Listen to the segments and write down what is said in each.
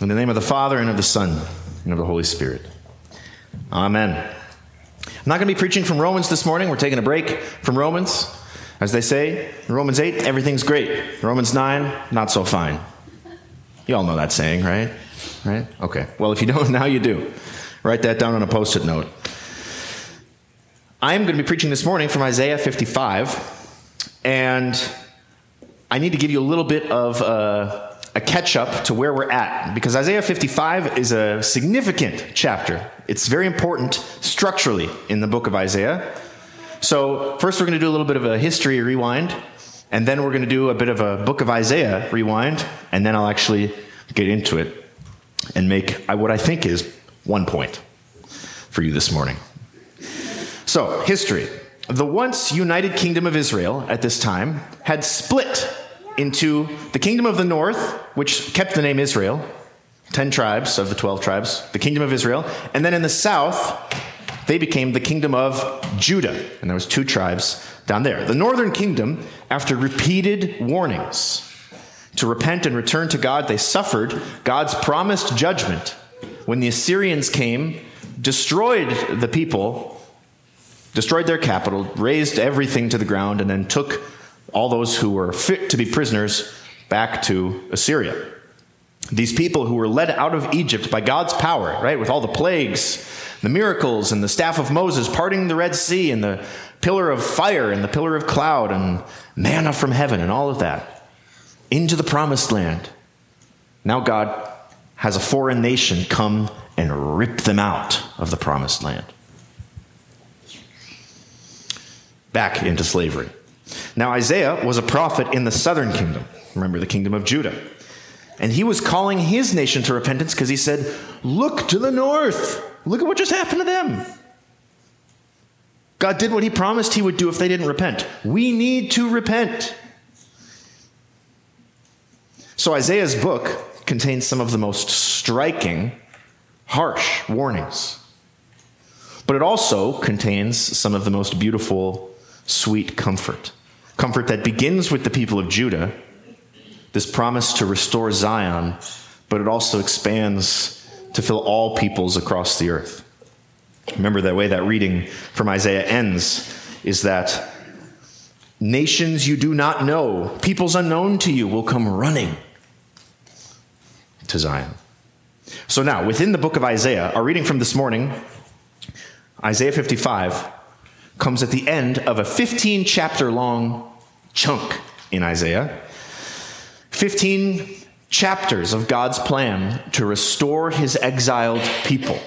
In the name of the Father, and of the Son, and of the Holy Spirit. Amen. I'm not going to be preaching from Romans this morning. We're taking a break from Romans. As they say, Romans 8, everything's great. Romans 9, not so fine. You all know that saying, right? Right? Okay. Well, if you don't, now you do. Write that down on a post it note. I'm going to be preaching this morning from Isaiah 55, and I need to give you a little bit of uh, a catch up to where we're at, because Isaiah 55 is a significant chapter. It's very important structurally in the book of Isaiah. So, first, we're going to do a little bit of a history rewind, and then we're going to do a bit of a book of Isaiah rewind, and then I'll actually get into it and make uh, what I think is one point for you this morning. So, history. The once united kingdom of Israel at this time had split into the kingdom of the north, which kept the name Israel, 10 tribes of the 12 tribes, the kingdom of Israel, and then in the south, they became the kingdom of Judah, and there was two tribes down there. The northern kingdom, after repeated warnings to repent and return to God, they suffered God's promised judgment. When the Assyrians came, destroyed the people, destroyed their capital, razed everything to the ground, and then took all those who were fit to be prisoners back to Assyria. These people who were led out of Egypt by God's power, right, with all the plagues the miracles and the staff of Moses parting the Red Sea and the pillar of fire and the pillar of cloud and manna from heaven and all of that into the promised land. Now God has a foreign nation come and rip them out of the promised land. Back into slavery. Now, Isaiah was a prophet in the southern kingdom. Remember the kingdom of Judah. And he was calling his nation to repentance because he said, Look to the north. Look at what just happened to them. God did what he promised he would do if they didn't repent. We need to repent. So Isaiah's book contains some of the most striking, harsh warnings. But it also contains some of the most beautiful, sweet comfort. Comfort that begins with the people of Judah, this promise to restore Zion, but it also expands to fill all peoples across the earth. Remember that way that reading from Isaiah ends is that nations you do not know, peoples unknown to you, will come running to Zion. So now, within the book of Isaiah, our reading from this morning, Isaiah 55, comes at the end of a 15 chapter long chunk in Isaiah. 15 chapters of God's plan to restore his exiled people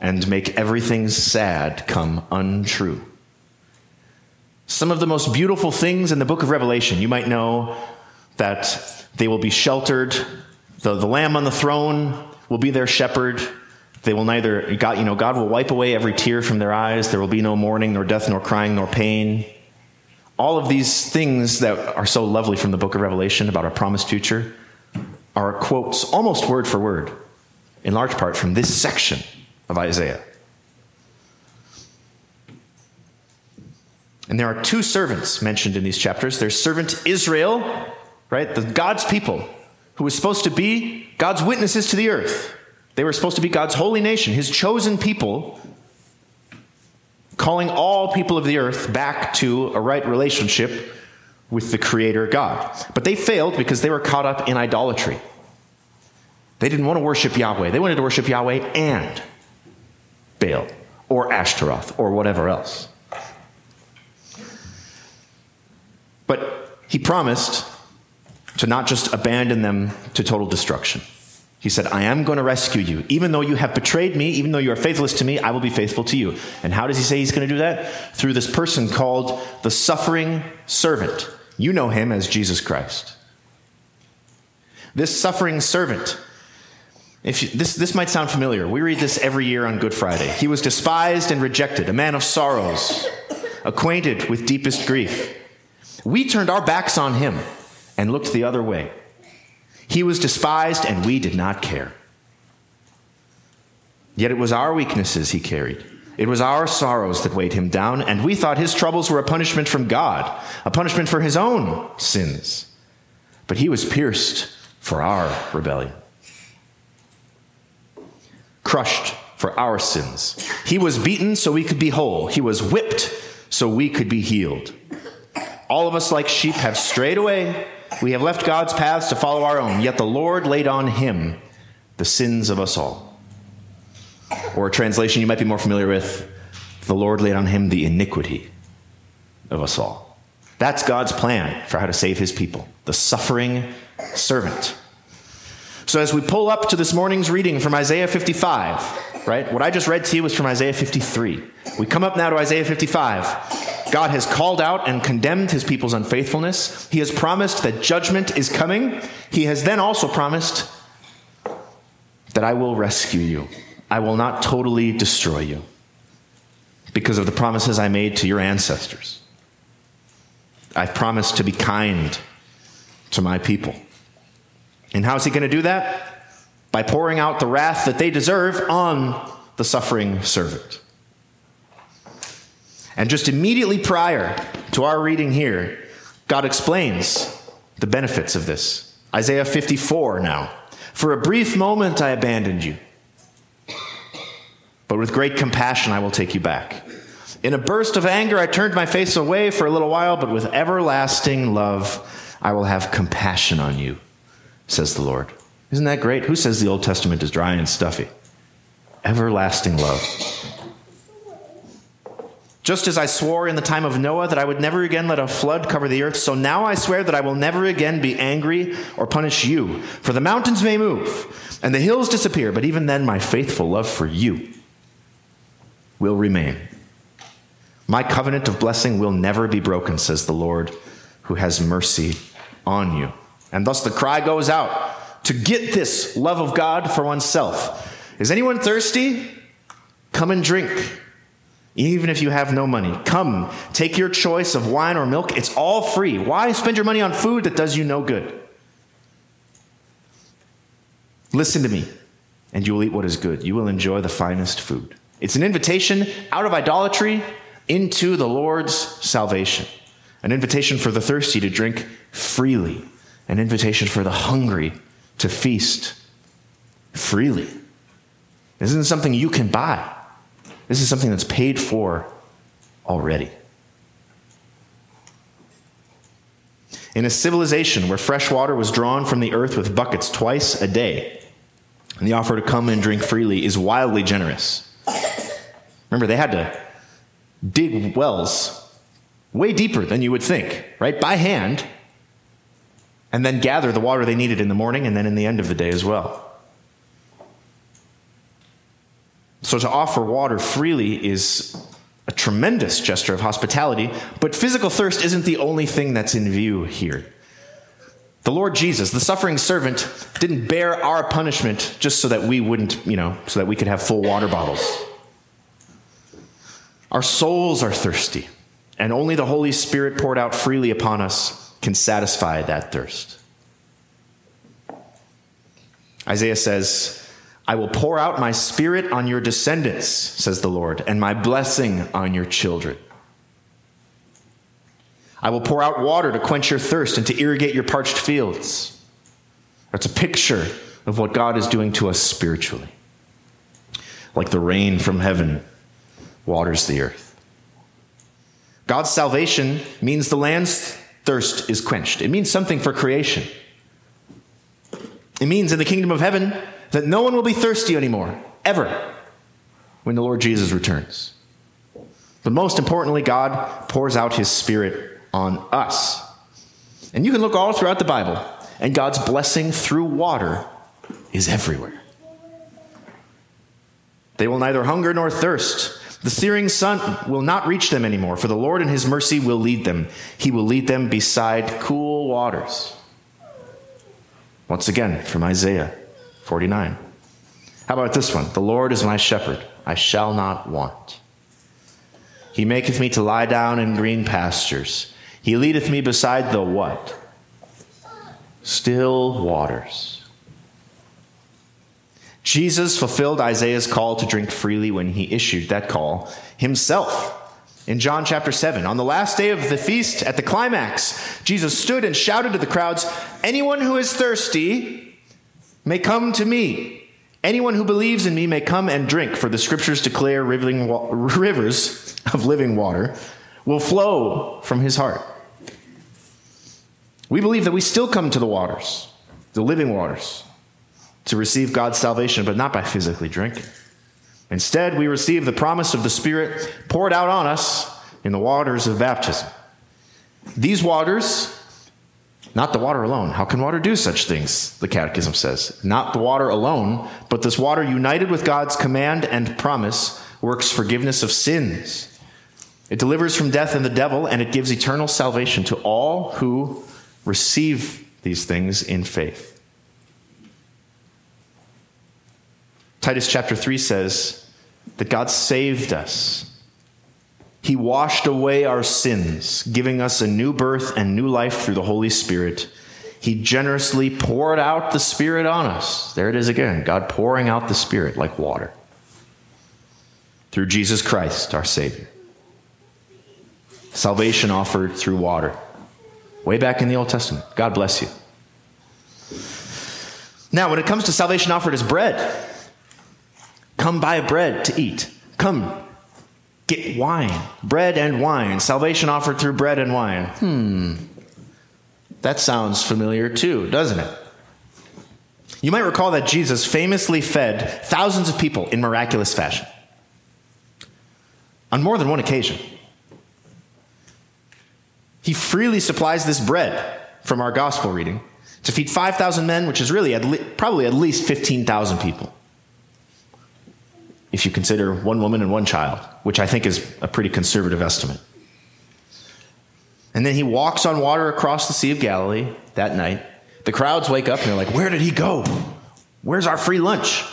and make everything sad come untrue. Some of the most beautiful things in the book of Revelation, you might know that they will be sheltered, the, the lamb on the throne will be their shepherd. They will neither, God, you know, God will wipe away every tear from their eyes. There will be no mourning, nor death, nor crying, nor pain. All of these things that are so lovely from the book of Revelation about our promised future are quotes almost word for word, in large part from this section of Isaiah. And there are two servants mentioned in these chapters. There's servant Israel, right? The God's people, who was supposed to be God's witnesses to the earth. They were supposed to be God's holy nation, his chosen people, calling all people of the earth back to a right relationship with the Creator God. But they failed because they were caught up in idolatry. They didn't want to worship Yahweh, they wanted to worship Yahweh and Baal or Ashtaroth or whatever else. But he promised to not just abandon them to total destruction. He said, I am going to rescue you. Even though you have betrayed me, even though you are faithless to me, I will be faithful to you. And how does he say he's going to do that? Through this person called the suffering servant. You know him as Jesus Christ. This suffering servant. If you, this, this might sound familiar. We read this every year on Good Friday. He was despised and rejected, a man of sorrows, acquainted with deepest grief. We turned our backs on him and looked the other way. He was despised, and we did not care. Yet it was our weaknesses he carried. It was our sorrows that weighed him down, and we thought his troubles were a punishment from God, a punishment for his own sins. But he was pierced for our rebellion. crushed for our sins. He was beaten so we could be whole. He was whipped so we could be healed. All of us, like sheep, have strayed away. We have left God's paths to follow our own, yet the Lord laid on him the sins of us all. Or a translation you might be more familiar with the Lord laid on him the iniquity of us all. That's God's plan for how to save his people, the suffering servant. So, as we pull up to this morning's reading from Isaiah 55, right, what I just read to you was from Isaiah 53. We come up now to Isaiah 55. God has called out and condemned his people's unfaithfulness. He has promised that judgment is coming. He has then also promised that I will rescue you. I will not totally destroy you because of the promises I made to your ancestors. I've promised to be kind to my people. And how is he going to do that? By pouring out the wrath that they deserve on the suffering servant. And just immediately prior to our reading here, God explains the benefits of this. Isaiah 54 now. For a brief moment I abandoned you, but with great compassion I will take you back. In a burst of anger I turned my face away for a little while, but with everlasting love I will have compassion on you says the Lord. Isn't that great? Who says the Old Testament is dry and stuffy? Everlasting love. Just as I swore in the time of Noah that I would never again let a flood cover the earth, so now I swear that I will never again be angry or punish you. For the mountains may move and the hills disappear, but even then my faithful love for you will remain. My covenant of blessing will never be broken, says the Lord, who has mercy on you. And thus the cry goes out to get this love of God for oneself. Is anyone thirsty? Come and drink. Even if you have no money, come, take your choice of wine or milk. It's all free. Why spend your money on food that does you no good? Listen to me, and you will eat what is good. You will enjoy the finest food. It's an invitation out of idolatry into the Lord's salvation, an invitation for the thirsty to drink freely an invitation for the hungry to feast freely. This isn't something you can buy, this is something that's paid for already. In a civilization where fresh water was drawn from the earth with buckets twice a day, and the offer to come and drink freely is wildly generous. Remember, they had to dig wells way deeper than you would think, right? By hand and then gather the water they needed in the morning and then in the end of the day as well. So to offer water freely is a tremendous gesture of hospitality, but physical thirst isn't the only thing that's in view here. The Lord Jesus, the suffering servant, didn't bear our punishment just so that we wouldn't, you know, so that we could have full water bottles. Our souls are thirsty, and only the Holy Spirit poured out freely upon us can satisfy that thirst. Isaiah says, I will pour out my spirit on your descendants, says the Lord, and my blessing on your children. I will pour out water to quench your thirst and to irrigate your parched fields. That's a picture of what God is doing to us spiritually. Like the rain from heaven waters the earth. God's salvation means the land's thirst is quenched. It means something for creation. It means in the kingdom of heaven that no one will be thirsty anymore, ever, when the Lord Jesus returns. But most importantly, God pours out his Spirit on us. And you can look all throughout the Bible, and God's blessing through water is everywhere. They will neither hunger nor thirst. The searing sun will not reach them anymore, for the Lord in his mercy will lead them. He will lead them beside cool waters. Once again, from Isaiah 49. How about this one? The Lord is my shepherd, I shall not want. He maketh me to lie down in green pastures. He leadeth me beside the what? Still waters. Jesus fulfilled Isaiah's call to drink freely when he issued that call himself. In John chapter 7, on the last day of the feast, at the climax, Jesus stood and shouted to the crowds Anyone who is thirsty may come to me Anyone who believes in me may come and drink, for the scriptures declare rivers of living water will flow from his heart. We believe that we still come to the waters, the living waters, to receive God's salvation, but not by physically drinking. Instead, we receive the promise of the Spirit poured out on us in the waters of baptism. These waters, not the water alone. How can water do such things? The Catechism says. Not the water alone, but this water united with God's command and promise works forgiveness of sins. It delivers from death and the devil, and it gives eternal salvation to all who receive these things in faith. Titus chapter 3 says that God saved us. He washed away our sins, giving us a new birth and new life through the Holy Spirit. He generously poured out the Spirit on us. There it is again God pouring out the Spirit like water through Jesus Christ, our Savior. Salvation offered through water. Way back in the Old Testament. God bless you. Now, when it comes to salvation offered as bread, Come buy bread to eat. Come get wine, bread and wine. Salvation offered through bread and wine. Hmm. That sounds familiar too, doesn't it? You might recall that Jesus famously fed thousands of people in miraculous fashion on more than one occasion. He freely supplies this bread from our gospel reading to feed 5,000 men, which is really at le- probably at least 15,000 people if you consider one woman and one child, which I think is a pretty conservative estimate. And then he walks on water across the Sea of Galilee that night. The crowds wake up and they're like, Where did he go? Where's our free lunch?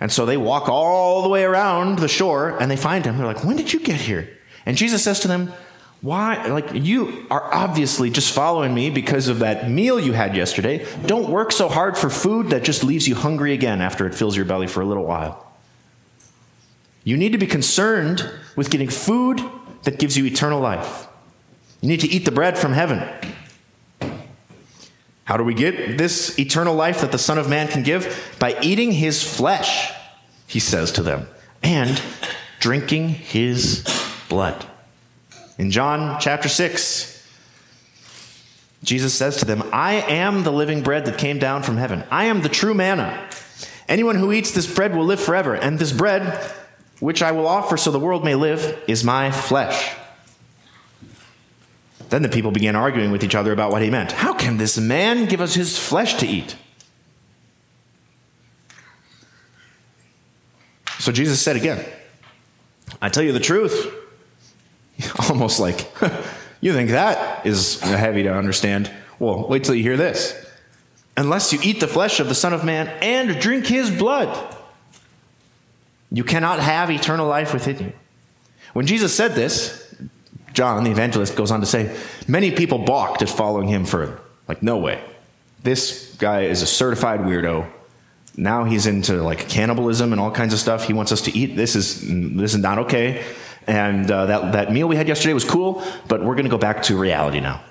And so they walk all the way around the shore and they find him. They're like, When did you get here? And Jesus says to them, Why? Like, you are obviously just following me because of that meal you had yesterday. Don't work so hard for food that just leaves you hungry again after it fills your belly for a little while. You need to be concerned with getting food that gives you eternal life. You need to eat the bread from heaven. How do we get this eternal life that the Son of Man can give? By eating his flesh, he says to them, and drinking his blood. In John chapter 6, Jesus says to them, I am the living bread that came down from heaven. I am the true manna. Anyone who eats this bread will live forever, and this bread which I will offer so the world may live, is my flesh. Then the people began arguing with each other about what he meant. How can this man give us his flesh to eat? So Jesus said again, I tell you the truth. Almost like, you think that is heavy to understand. Well, wait till you hear this. Unless you eat the flesh of the Son of Man and drink his blood, you cannot have eternal life within you. When Jesus said this, John, the evangelist, goes on to say, many people balked at following him further. Like, no way. This guy is a certified weirdo. Now he's into like cannibalism and all kinds of stuff. He wants us to eat. This is this is not okay. And uh, that that meal we had yesterday was cool, but we're going to go back to reality now.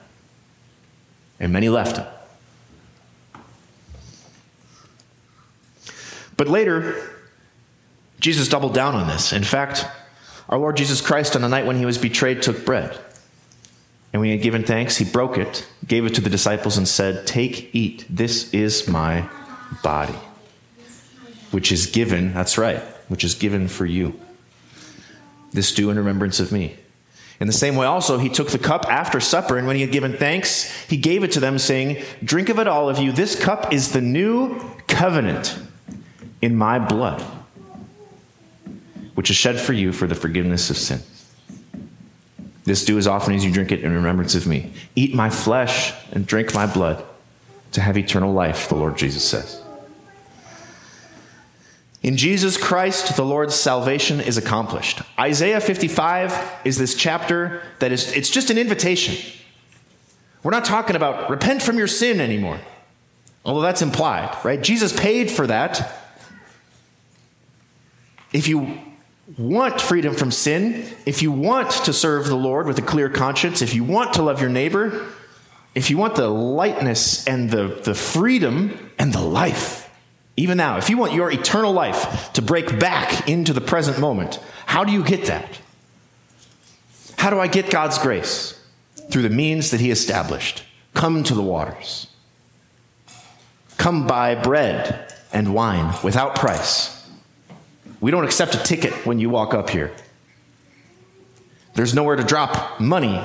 And many left him. But later, Jesus doubled down on this. In fact, our Lord Jesus Christ, on the night when he was betrayed, took bread. And when he had given thanks, he broke it, gave it to the disciples, and said, Take, eat. This is my body, which is given, that's right, which is given for you. This do in remembrance of me. In the same way, also, he took the cup after supper, and when he had given thanks, he gave it to them, saying, Drink of it, all of you. This cup is the new covenant in my blood which is shed for you for the forgiveness of sin. This do as often as you drink it in remembrance of me. Eat my flesh and drink my blood to have eternal life, the Lord Jesus says. In Jesus Christ, the Lord's salvation is accomplished. Isaiah 55 is this chapter that is, it's just an invitation. We're not talking about repent from your sin anymore, although that's implied, right? Jesus paid for that. If you want freedom from sin, if you want to serve the Lord with a clear conscience, if you want to love your neighbor, if you want the lightness and the, the freedom and the life, even now, if you want your eternal life to break back into the present moment, how do you get that? How do I get God's grace? Through the means that He established. Come to the waters. Come buy bread and wine without price. We don't accept a ticket when you walk up here. There's nowhere to drop money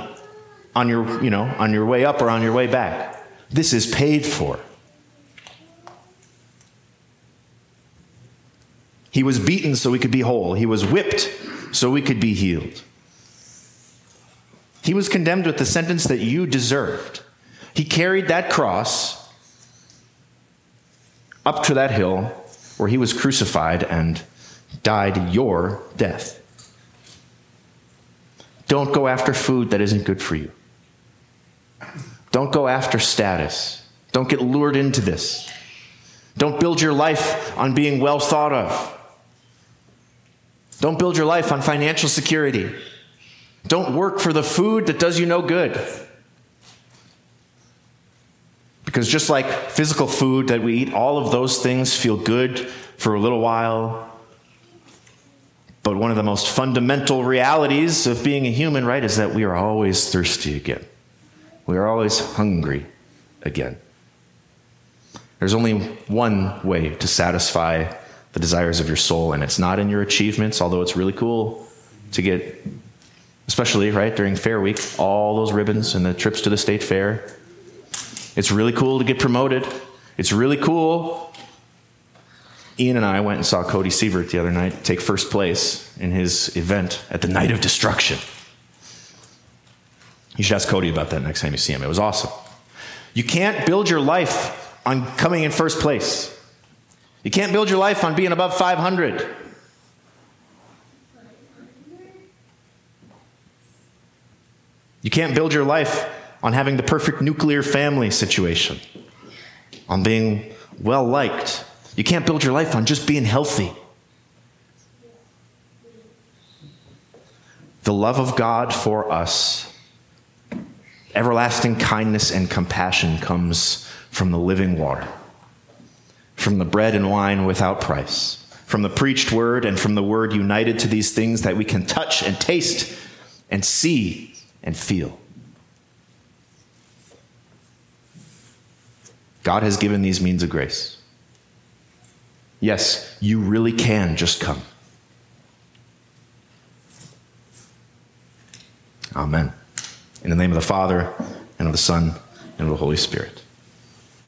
on your, you know, on your way up or on your way back. This is paid for. He was beaten so we could be whole. He was whipped so we could be healed. He was condemned with the sentence that you deserved. He carried that cross up to that hill where he was crucified and died your death. Don't go after food that isn't good for you. Don't go after status. Don't get lured into this. Don't build your life on being well thought of. Don't build your life on financial security. Don't work for the food that does you no good. Because just like physical food that we eat, all of those things feel good for a little while. But one of the most fundamental realities of being a human, right, is that we are always thirsty again. We are always hungry again. There's only one way to satisfy the desires of your soul, and it's not in your achievements, although it's really cool to get, especially, right, during Fair Week, all those ribbons and the trips to the state fair. It's really cool to get promoted. It's really cool. Ian and I went and saw Cody Sievert the other night take first place in his event at the Night of Destruction. You should ask Cody about that next time you see him. It was awesome. You can't build your life on coming in first place. You can't build your life on being above 500. You can't build your life on having the perfect nuclear family situation, on being well liked. You can't build your life on just being healthy. The love of God for us Everlasting kindness and compassion comes from the living water, from the bread and wine without price, from the preached word and from the word united to these things that we can touch and taste and see and feel. God has given these means of grace. Yes, you really can just come. Amen. In the name of the Father, and of the Son, and of the Holy Spirit.